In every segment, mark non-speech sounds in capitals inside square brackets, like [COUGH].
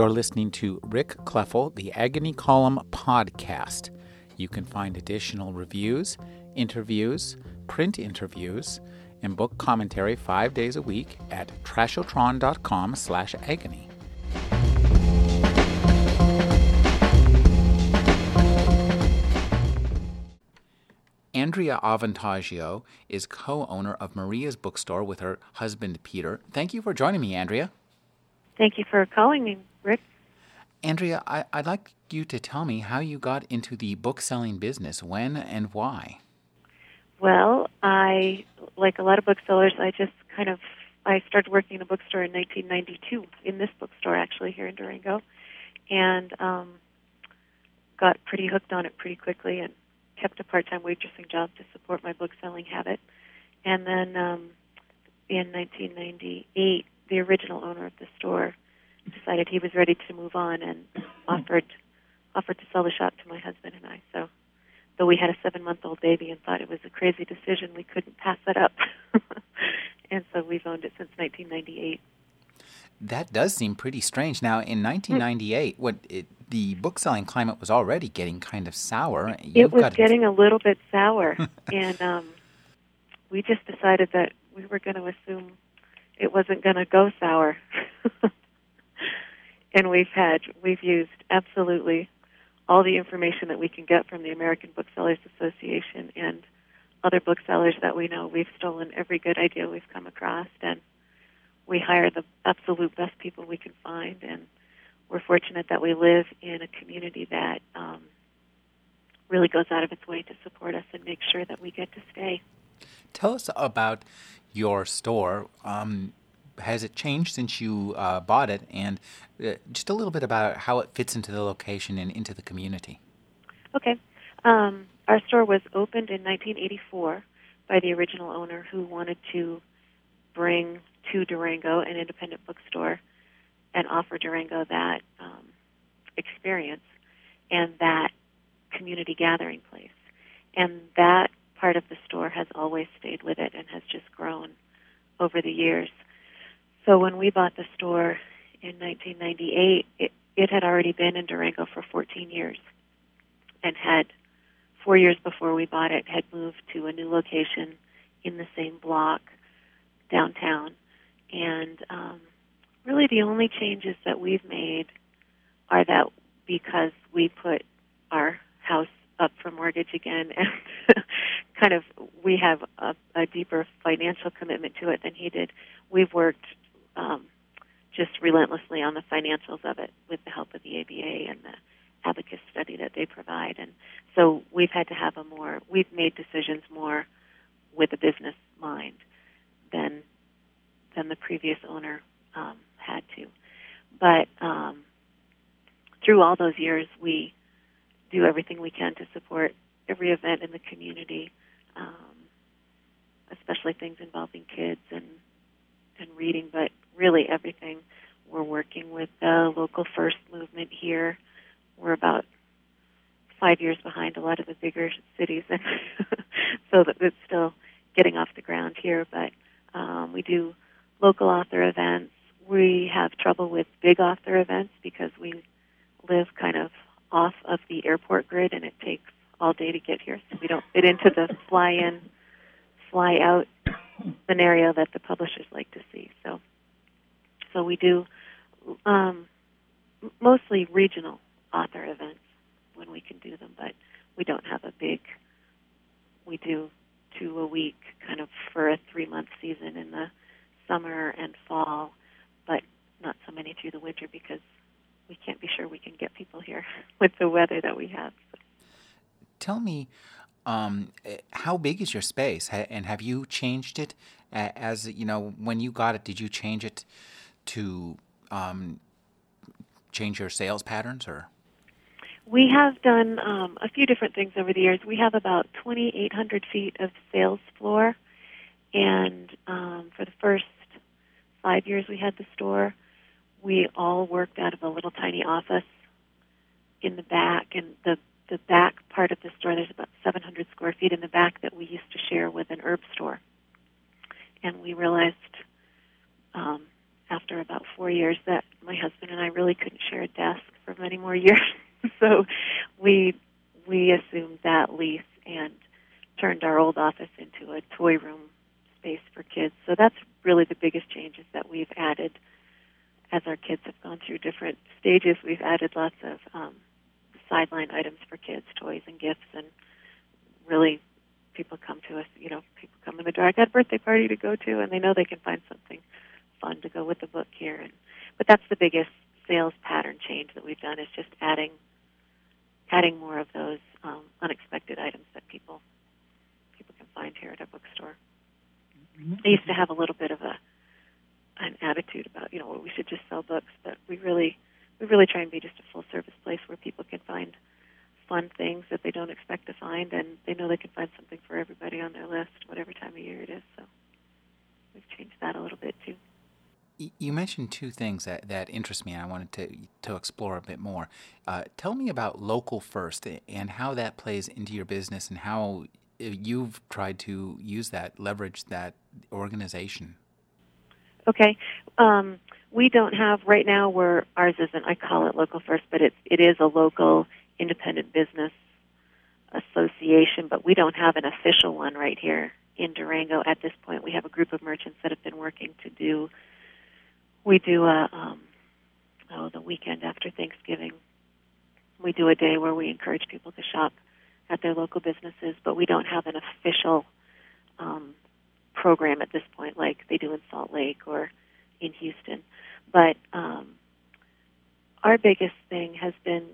You're listening to Rick Kleffel, the Agony Column podcast. You can find additional reviews, interviews, print interviews, and book commentary five days a week at trashotron.com slash agony. Andrea Avantaggio is co owner of Maria's Bookstore with her husband, Peter. Thank you for joining me, Andrea. Thank you for calling me. Andrea, I, would like you to tell me how you got into the book selling business, when and why. Well, I, like a lot of booksellers, I just kind of I started working in a bookstore in 1992 in this bookstore actually here in Durango, and um, got pretty hooked on it pretty quickly and kept a part-time waitressing job to support my book selling habit. And then um, in 1998, the original owner of the store decided he was ready to move on and offered offered to sell the shop to my husband and I. So, though we had a seven-month-old baby and thought it was a crazy decision, we couldn't pass that up. [LAUGHS] and so we've owned it since 1998. That does seem pretty strange. Now, in 1998, what it, the book selling climate was already getting kind of sour. You've it was getting a little bit sour, [LAUGHS] and um, we just decided that we were going to assume it wasn't going to go sour. [LAUGHS] and we've had we've used absolutely all the information that we can get from the American Booksellers Association and other booksellers that we know. We've stolen every good idea we've come across, and we hire the absolute best people we can find. And we're fortunate that we live in a community that um, really goes out of its way to support us and make sure that we get to stay. Tell us about your store. Um, has it changed since you uh, bought it? And uh, just a little bit about how it fits into the location and into the community. Okay. Um, our store was opened in 1984 by the original owner who wanted to bring to Durango an independent bookstore and offer Durango that um, experience and that community gathering place. And that part of the store has always stayed with it and has just grown over the years. So when we bought the store in 1998, it, it had already been in Durango for 14 years and had, four years before we bought it, had moved to a new location in the same block downtown. And um, really the only changes that we've made are that because we put our house up for mortgage again [LAUGHS] and kind of we have a, a deeper financial commitment to it than he did. We've worked um, just relentlessly on the financials of it with the help of the ABA and the abacus study that they provide. And so we've had to have a more, we've made decisions more with a business mind than than the previous owner um, had to. But um, through all those years, we do everything we can to support every event in the community, um, especially things involving kids and and reading, but really everything. We're working with the local first movement here. We're about five years behind a lot of the bigger cities, [LAUGHS] so that it's still getting off the ground here. But um, we do local author events. We have trouble with big author events because we live kind of off of the airport grid, and it takes all day to get here, so we don't fit into the fly-in, fly-out scenario that the publishers like to so we do um, mostly regional author events when we can do them, but we don't have a big. We do two a week, kind of for a three-month season in the summer and fall, but not so many through the winter because we can't be sure we can get people here [LAUGHS] with the weather that we have. Tell me, um, how big is your space, and have you changed it? As you know, when you got it, did you change it to um, change your sales patterns, or? We have done um, a few different things over the years. We have about 2,800 feet of sales floor, and um, for the first five years we had the store, we all worked out of a little tiny office in the back, and the the back part of the store. There's about 700 square feet in the back that we used to share with an herb store, and we realized um, after about four years that my husband and I really couldn't share a desk for many more [LAUGHS] years. so we we assumed that lease and turned our old office into a toy room space for kids. So that's really the biggest changes that we've added as our kids have gone through different stages. We've added lots of um, sideline items for kids, toys and gifts, and really people come to us. You know, people come in the door. I got a birthday party to go to, and they know they can find to with the book here. And but that's the biggest sales pattern change that we've done is just adding adding more of those um, unexpected items that people people can find here at our bookstore. I used to have a little bit of a an attitude about you know well, we should just sell books, but we really we really try and be just a full service place where people can find fun things that they don't expect to find, and they know they can find something for everybody on their list, whatever time of year it is. So we've changed that a little bit too. You mentioned two things that, that interest me, and I wanted to to explore a bit more. Uh, tell me about local first and how that plays into your business, and how uh, you've tried to use that, leverage that organization. Okay, um, we don't have right now. Where ours isn't. I call it local first, but it it is a local independent business association, but we don't have an official one right here in Durango at this point. We have a group of merchants that have been working to do we do a um, oh the weekend after Thanksgiving. We do a day where we encourage people to shop at their local businesses, but we don't have an official um, program at this point like they do in Salt Lake or in Houston. But um, our biggest thing has been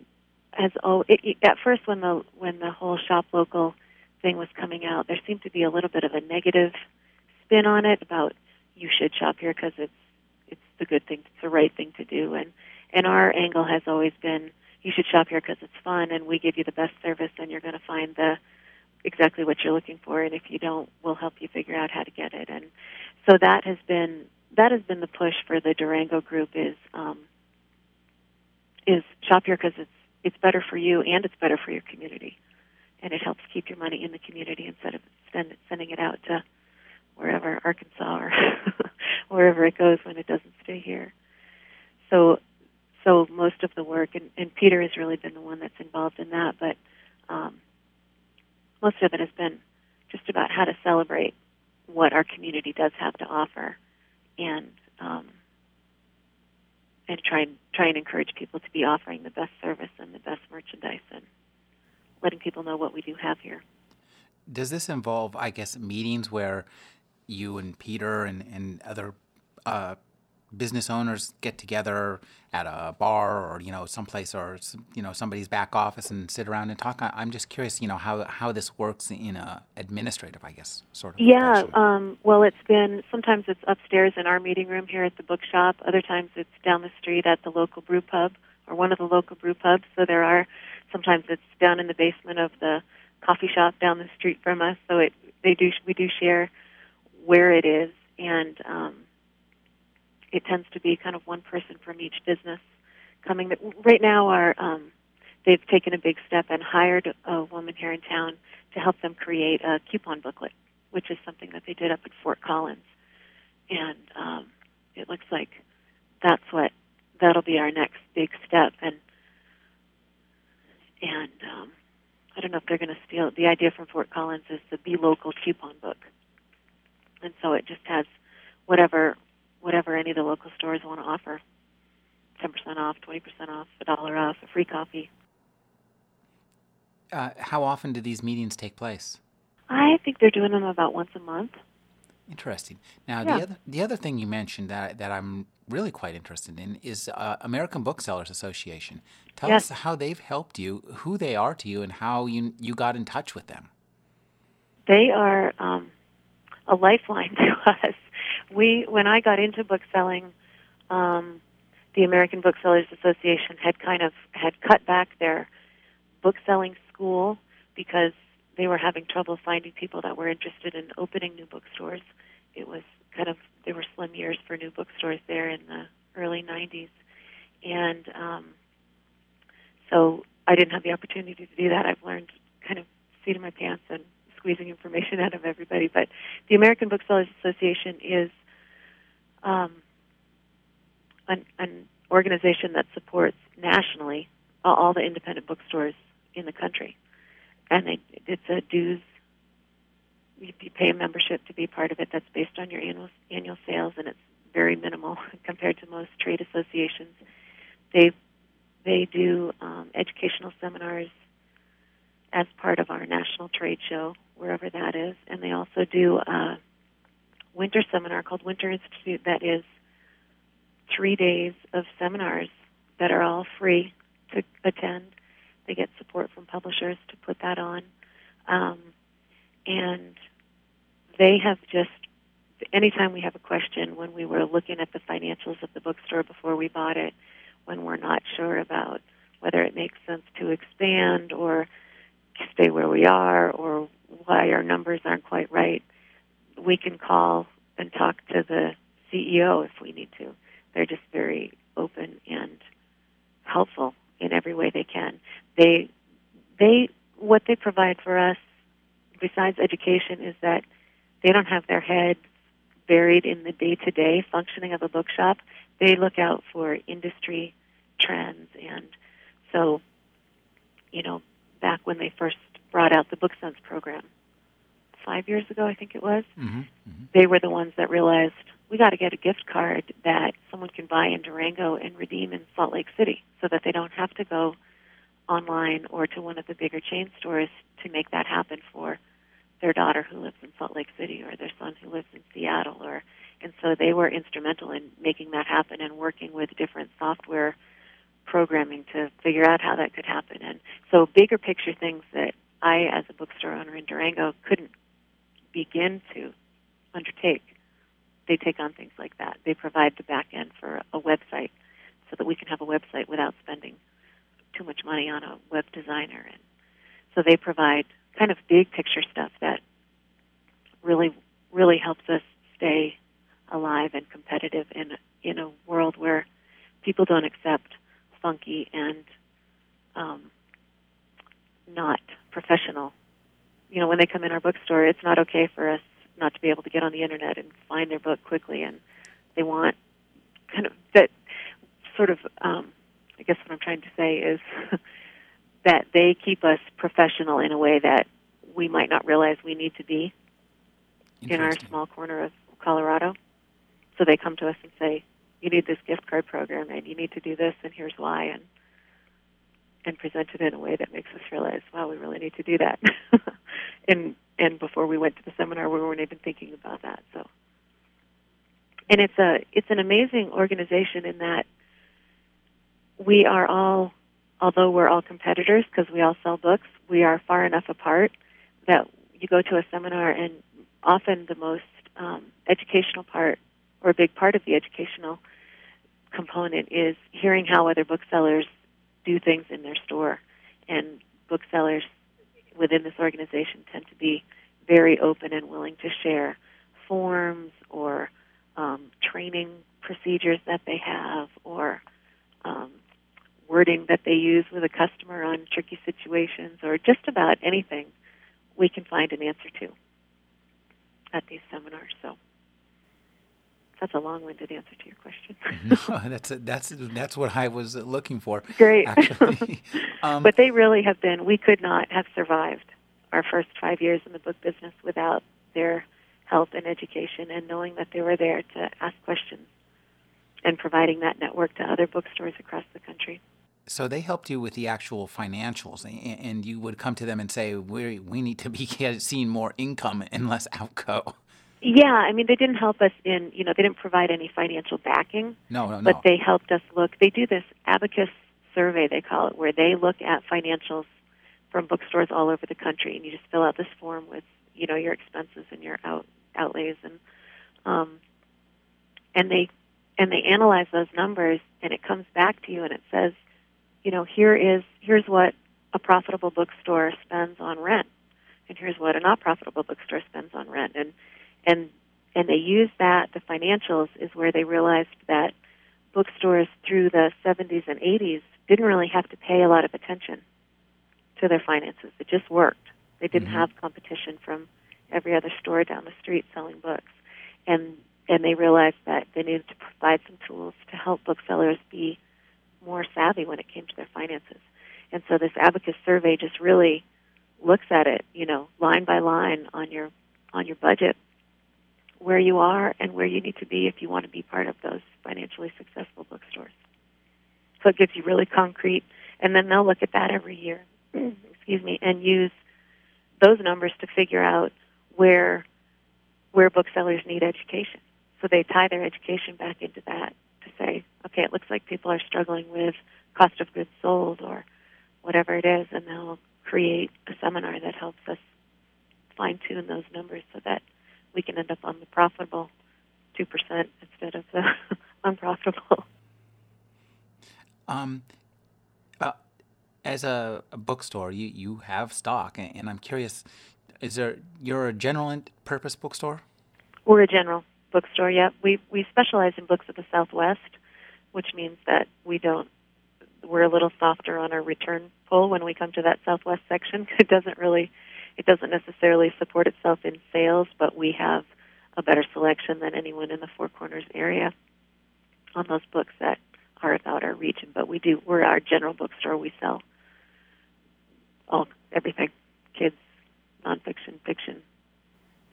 has oh it, it, at first when the when the whole shop local thing was coming out, there seemed to be a little bit of a negative spin on it about you should shop here because it's it's the good thing, it's the right thing to do. And and our angle has always been you should shop here because it's fun, and we give you the best service, and you're going to find the exactly what you're looking for. And if you don't, we'll help you figure out how to get it. And so that has been that has been the push for the Durango group is um, is shop here because it's it's better for you and it's better for your community, and it helps keep your money in the community instead of send, sending it out to wherever Arkansas or [LAUGHS] wherever it goes when it doesn't stay here. So, so most of the work, and, and Peter has really been the one that's involved in that, but um, most of it has been just about how to celebrate what our community does have to offer, and um, and try and try and encourage people to be offering the best service and the best merchandise, and letting people know what we do have here. Does this involve, I guess, meetings where you and Peter and, and other uh, business owners get together at a bar or you know someplace or you know somebody's back office and sit around and talk. I'm just curious you know how how this works in a administrative i guess sort of yeah um, well it's been sometimes it's upstairs in our meeting room here at the bookshop. Other times it's down the street at the local brew pub or one of the local brew pubs. So there are sometimes it's down in the basement of the coffee shop down the street from us. So it they do we do share where it is, and um, it tends to be kind of one person from each business coming. Right now, our um, they've taken a big step and hired a woman here in town to help them create a coupon booklet, which is something that they did up at Fort Collins, and um, it looks like that's what that'll be our next big step. And and um, I don't know if they're going to steal the idea from Fort Collins is the Be Local coupon book and so it just has whatever whatever any of the local stores want to offer. 10% off, 20% off, a dollar off, a free coffee. Uh, how often do these meetings take place? I think they're doing them about once a month. Interesting. Now, yeah. the other the other thing you mentioned that that I'm really quite interested in is uh, American Booksellers Association. Tell yes. us how they've helped you, who they are to you, and how you you got in touch with them. They are um, a lifeline [LAUGHS] to us. We, when I got into bookselling, um, the American Booksellers Association had kind of had cut back their bookselling school because they were having trouble finding people that were interested in opening new bookstores. It was kind of there were slim years for new bookstores there in the early 90s, and um, so I didn't have the opportunity to do that. I've learned kind of seat in my pants and squeezing information out of everybody. But the American Booksellers Association is um, an, an organization that supports nationally all the independent bookstores in the country, and they, it's a dues. You, pay a membership to be part of it. That's based on your annual annual sales, and it's very minimal [LAUGHS] compared to most trade associations. They they do um, educational seminars as part of our national trade show, wherever that is, and they also do a winter seminar called Winter Institute that is three days of seminars that are all free to attend. They get support from publishers to put that on. Um, and they have just, anytime we have a question, when we were looking at the financials of the bookstore before we bought it, when we're not sure about whether it makes sense to expand or stay where we are or why our numbers aren't quite right, we can call and talk to the CEO if we need to. They're just very open and helpful in every way they can. They they what they provide for us besides education is that they don't have their heads buried in the day-to-day functioning of a bookshop. They look out for industry trends and so you know back when they first brought out the BookSense program five years ago, I think it was. Mm-hmm. Mm-hmm. They were the ones that realized we got to get a gift card that someone can buy in Durango and redeem in Salt Lake City, so that they don't have to go online or to one of the bigger chain stores to make that happen for their daughter who lives in Salt Lake City or their son who lives in Seattle or and so they were instrumental in making that happen and working with different software programming to figure out how that could happen. And so bigger picture things that I, as a bookstore owner in Durango, couldn't begin to undertake. They take on things like that. They provide the back end for a website so that we can have a website without spending too much money on a web designer. And so they provide kind of big picture stuff that really, really helps us stay alive and competitive in in a world where people don't accept funky and um, not professional. You know, when they come in our bookstore, it's not okay for us not to be able to get on the internet and find their book quickly, and they want kind of that sort of. Um, I guess what I'm trying to say is [LAUGHS] that they keep us professional in a way that we might not realize we need to be in our small corner of Colorado. So they come to us and say, you need this gift card program and you need to do this and here's why and and present it in a way that makes us realize, wow, we really need to do that. [LAUGHS] and and before we went to the seminar we weren't even thinking about that. So and it's a it's an amazing organization in that we are all although we're all competitors because we all sell books, we are far enough apart that you go to a seminar and often the most um, educational part or a big part of the educational component is hearing how other booksellers do things in their store. And booksellers within this organization tend to be very open and willing to share forms or um, training procedures that they have or um, wording that they use with a customer on tricky situations or just about anything we can find an answer to at these seminars. So that's a long-winded answer to your question. [LAUGHS] no, that's a, that's that's what I was looking for. Great. [LAUGHS] um, but they really have been. We could not have survived our first five years in the book business without their help and education, and knowing that they were there to ask questions and providing that network to other bookstores across the country. So they helped you with the actual financials, and you would come to them and say, "We we need to be [LAUGHS] seeing more income and less outgo." Yeah, I mean, they didn't help us in, you know, they didn't provide any financial backing. No, no, no. But they helped us look. They do this abacus survey, they call it, where they look at financials from bookstores all over the country, and you just fill out this form with, you know, your expenses and your out outlays, and um, and they and they analyze those numbers, and it comes back to you, and it says, you know, here is here's what a profitable bookstore spends on rent, and here's what a not profitable bookstore spends on rent, and and and they used that the financials is where they realized that bookstores through the 70s and 80s didn't really have to pay a lot of attention to their finances. It just worked. They didn't mm-hmm. have competition from every other store down the street selling books. And and they realized that they needed to provide some tools to help booksellers be more savvy when it came to their finances. And so this abacus survey just really looks at it, you know, line by line on your on your budget, where you are and where you need to be if you want to be part of those financially successful bookstores. So it gives you really concrete, and then they'll look at that every year, mm-hmm. excuse me, and use those numbers to figure out where where booksellers need education. So they tie their education back into that to say, okay, it looks like people are struggling with cost of goods sold or whatever it is, and they'll create a seminar that helps us fine tune those numbers so that we can end up on the profitable 2% instead of the unprofitable. Um, uh, as a, a, bookstore, you, you have stock, and, and I'm curious, is there you're a general purpose bookstore? We're a general bookstore. Yeah, we we specialize in books of the Southwest, which means that we don't. We're a little softer on our return pull when we come to that Southwest section. [LAUGHS] It doesn't really, it doesn't necessarily support itself in sales, but we have a better selection than anyone in the Four Corners area on those books that are about our region. But we do. We're our general bookstore. We sell all everything, kids, nonfiction, fiction,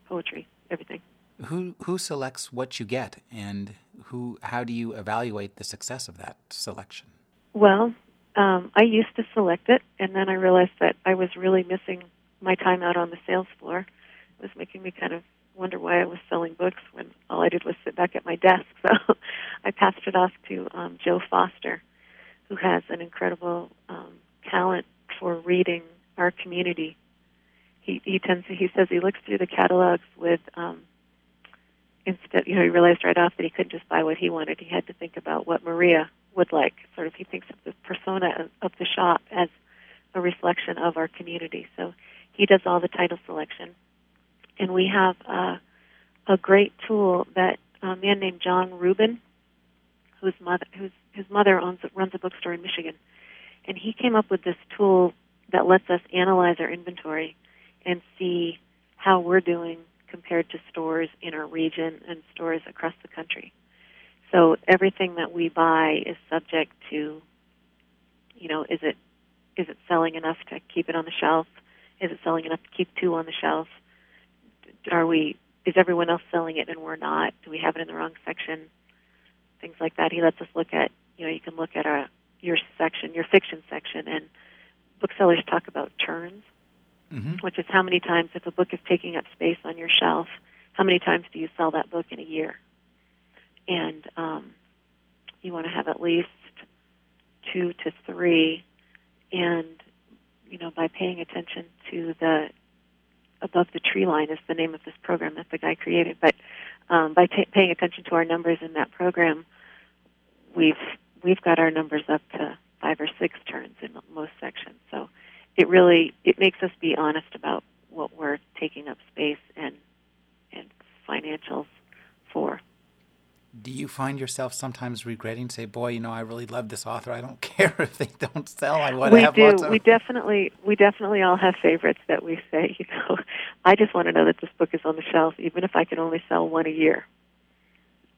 poetry, everything who who selects what you get, and who how do you evaluate the success of that selection? Well, um, I used to select it, and then I realized that I was really missing my time out on the sales floor. It was making me kind of wonder why I was selling books when all I did was sit back at my desk. [LAUGHS] So I passed it off to um, Joe Foster, who has an incredible um, talent for reading our community. He he tends to he says he looks through the catalogs with um, instead, you know, he realized right off that he couldn't just buy what he wanted. He had to think about what Maria would like. Sort of, he thinks of the persona of the shop as a reflection of our community. So he does all the title selection, and we have uh, a great tool that a man named John Rubin, whose mother, whose his mother owns runs a bookstore in Michigan, and he came up with this tool that lets us analyze our inventory and see how we're doing compared to stores in our region and stores across the country. So everything that we buy is subject to, you know, is it is it selling enough to keep it on the shelf? Is it selling enough to keep two on the shelf? Are we is everyone else selling it and we're not? Do we have it in the wrong section? Things like that. He lets us look at, you know, you can look at a your section, your fiction section, and booksellers talk about turns mm-hmm. which is how many times, if a book is taking up space on your shelf, how many times do you sell that book in a year? And um, you want to have at least two to three, and you know by paying attention to the above the tree line is the name of this program that the guy created. But um, by t- paying attention to our numbers in that program, we've we've got our numbers up to five or six turns in most sections. So it really it makes us be honest about what we're taking up space and and financials for. Do you find yourself sometimes regretting, say, "Boy, you know, I really love this author. I don't [LAUGHS] care if they don't sell. I want we to have do. lots of." We definitely, we definitely all have favorites that we say. [LAUGHS] You know, I just want to know that this book is on the shelf, even if I can only sell one a year,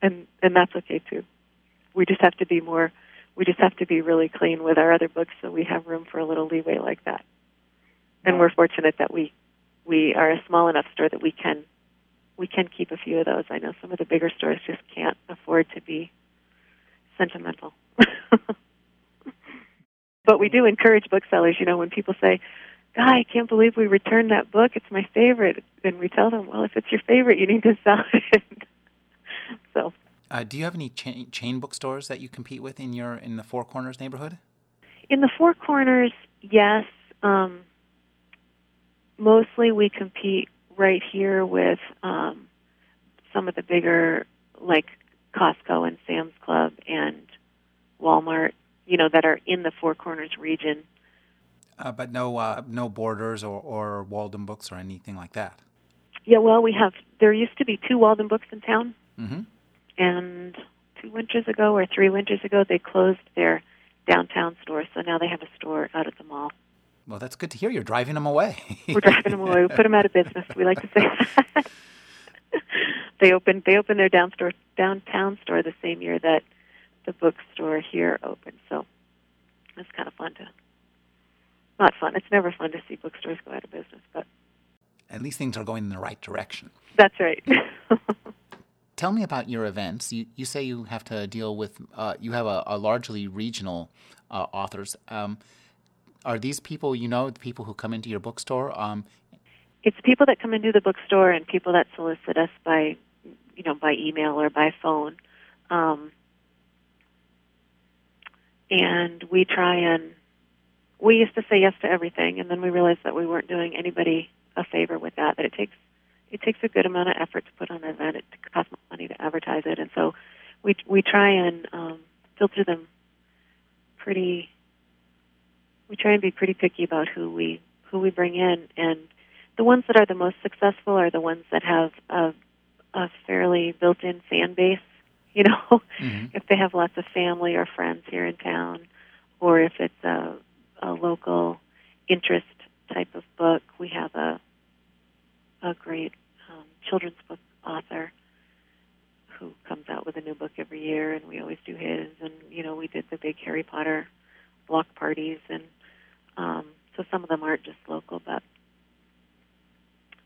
and and that's okay too. We just have to be more we just have to be really clean with our other books so we have room for a little leeway like that. And we're fortunate that we we are a small enough store that we can we can keep a few of those. I know some of the bigger stores just can't afford to be sentimental. [LAUGHS] but we do encourage booksellers, you know, when people say, God, I can't believe we returned that book. It's my favorite. And we tell them, well, if it's your favorite, you need to sell [LAUGHS] it. so uh, do you have any chain, chain bookstores that you compete with in your in the Four Corners neighborhood? In the Four Corners, yes. Um, mostly, we compete right here with um, some of the bigger, like Costco and Sam's Club and Walmart. You know that are in the Four Corners region. Uh, but no, uh, no Borders or, or Walden Books or anything like that. Yeah, well, we have. There used to be two Walden Books in town. Mm-hmm and two winters ago or three winters ago they closed their downtown store, so now they have a store out at the mall. Well, that's good to hear. You're driving them away. We're driving them away. We put them out of business. We like to say that. [LAUGHS] they opened they opened their down store, downtown store the same year that the bookstore here opened. So it's kind of fun to not fun. It's never fun to see bookstores go out of business, but at least things are going in the right direction. That's right. [LAUGHS] Tell me about your events. You, you say you have to deal with, uh, you have a, a largely regional uh, authors. Um, are these people you know, the people who come into your bookstore? Um, it's people that come into the bookstore and people that solicit us by, you know, by email or by phone. Um, and we try and we used to say yes to everything, and then we realized that we weren't doing anybody a favor with that. That it takes it takes a good amount of effort to put on an event. It costs money to advertise it, and so we we try and um, filter them pretty. We try and be pretty picky about who we who we bring in, and the ones that are the most successful are the ones that have a, a fairly built-in fan base. You know, [LAUGHS] mm-hmm. if they have lots of family or friends here in town, or if it's a, a local interest type of book, we have a a great um, children's book author who comes out with a new book every year, and we always do his. And you know, we did the big Harry Potter block parties, and um, so some of them aren't just local, but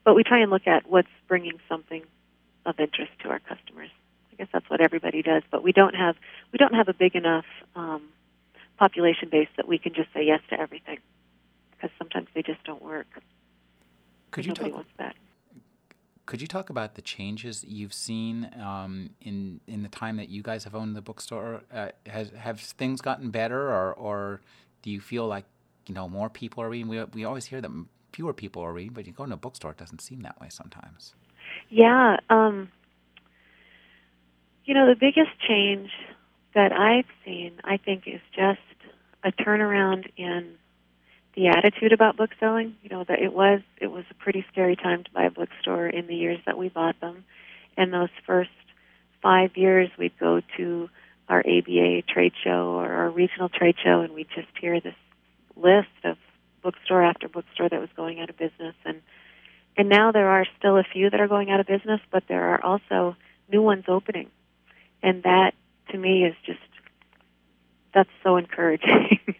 but we try and look at what's bringing something of interest to our customers. I guess that's what everybody does, but we don't have we don't have a big enough um, population base that we can just say yes to everything because sometimes they just don't work. Could you talk? Could you talk about the changes you've seen um, in in the time that you guys have owned the bookstore? Uh, has have things gotten better, or or do you feel like you know more people are reading? We we always hear that fewer people are reading, but you go into a bookstore, it doesn't seem that way sometimes. Yeah, um, you know the biggest change that I've seen, I think, is just a turnaround in the attitude about book selling. You know that it was it was a pretty scary time to buy a bookstore in the years that we bought them. And those first five years, we'd go to our ABA trade show or our regional trade show, and we'd just hear this list of bookstore after bookstore that was going out of business. And and now there are still a few that are going out of business, but there are also new ones opening, and that to me is just that's so encouraging. [LAUGHS]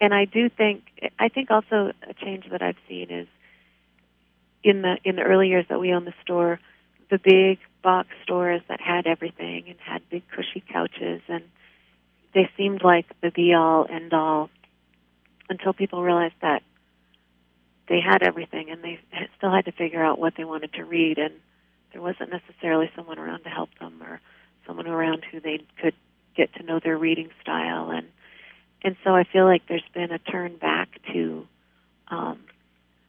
and I do think I think also a change that I've seen is in the in the early years that we owned the store, the big box stores that had everything and had big cushy couches and they seemed like the be all end all until people realized that they had everything and they still had to figure out what they wanted to read and there wasn't necessarily someone around to help them or someone around who they could get to know their reading style and and so I feel like there's been a turn back to um,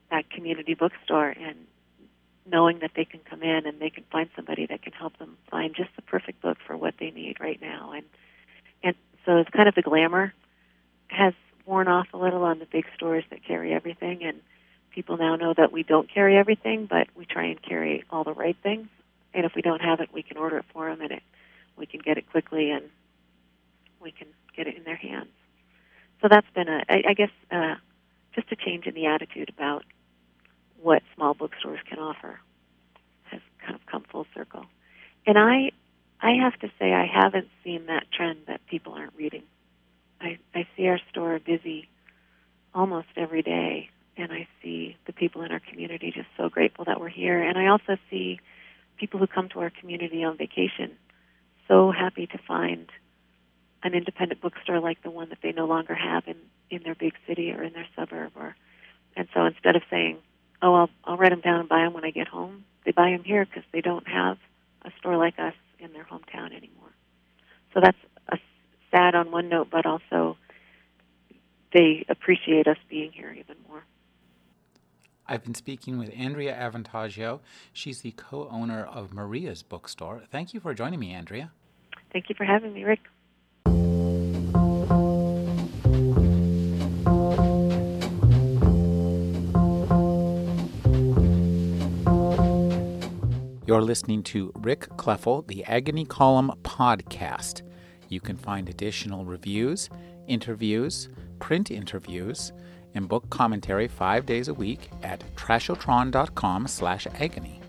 that community bookstore and knowing that they can come in and they can find somebody that can help them find just the perfect book for what they need right now. And and so it's kind of the glamour has worn off a little on the big stores that carry everything. And people now know that we don't carry everything but we try and carry all the right things. And if we don't have it we can order it for them and it we can get it quickly and we can get it in their hands so that's been a, I, I guess, uh, just a change in the attitude about what small bookstores can offer has kind of come full circle. And I, I have to say, I haven't seen that trend that people aren't reading. I, I see our store busy almost every day, and I see the people in our community just so grateful that we're here. And I also see people who come to our community on vacation so happy to find an independent bookstore like the one that they no longer have in in their big city or in their suburb or and so instead of saying oh I'll I'll write them down and buy them when I get home they buy them here because they don't have a store like us in their hometown anymore so that's a sad on one note but also they appreciate us being here even more I've been speaking with Andrea Avantaggio. She's the co owner of Maria's Bookstore. Thank you for joining me, Andrea. Thank you for having me, Rick. You're listening to Rick Kleffel, the Agony Column podcast. You can find additional reviews, interviews, print interviews, and book commentary five days a week at trashotron.com slash agony.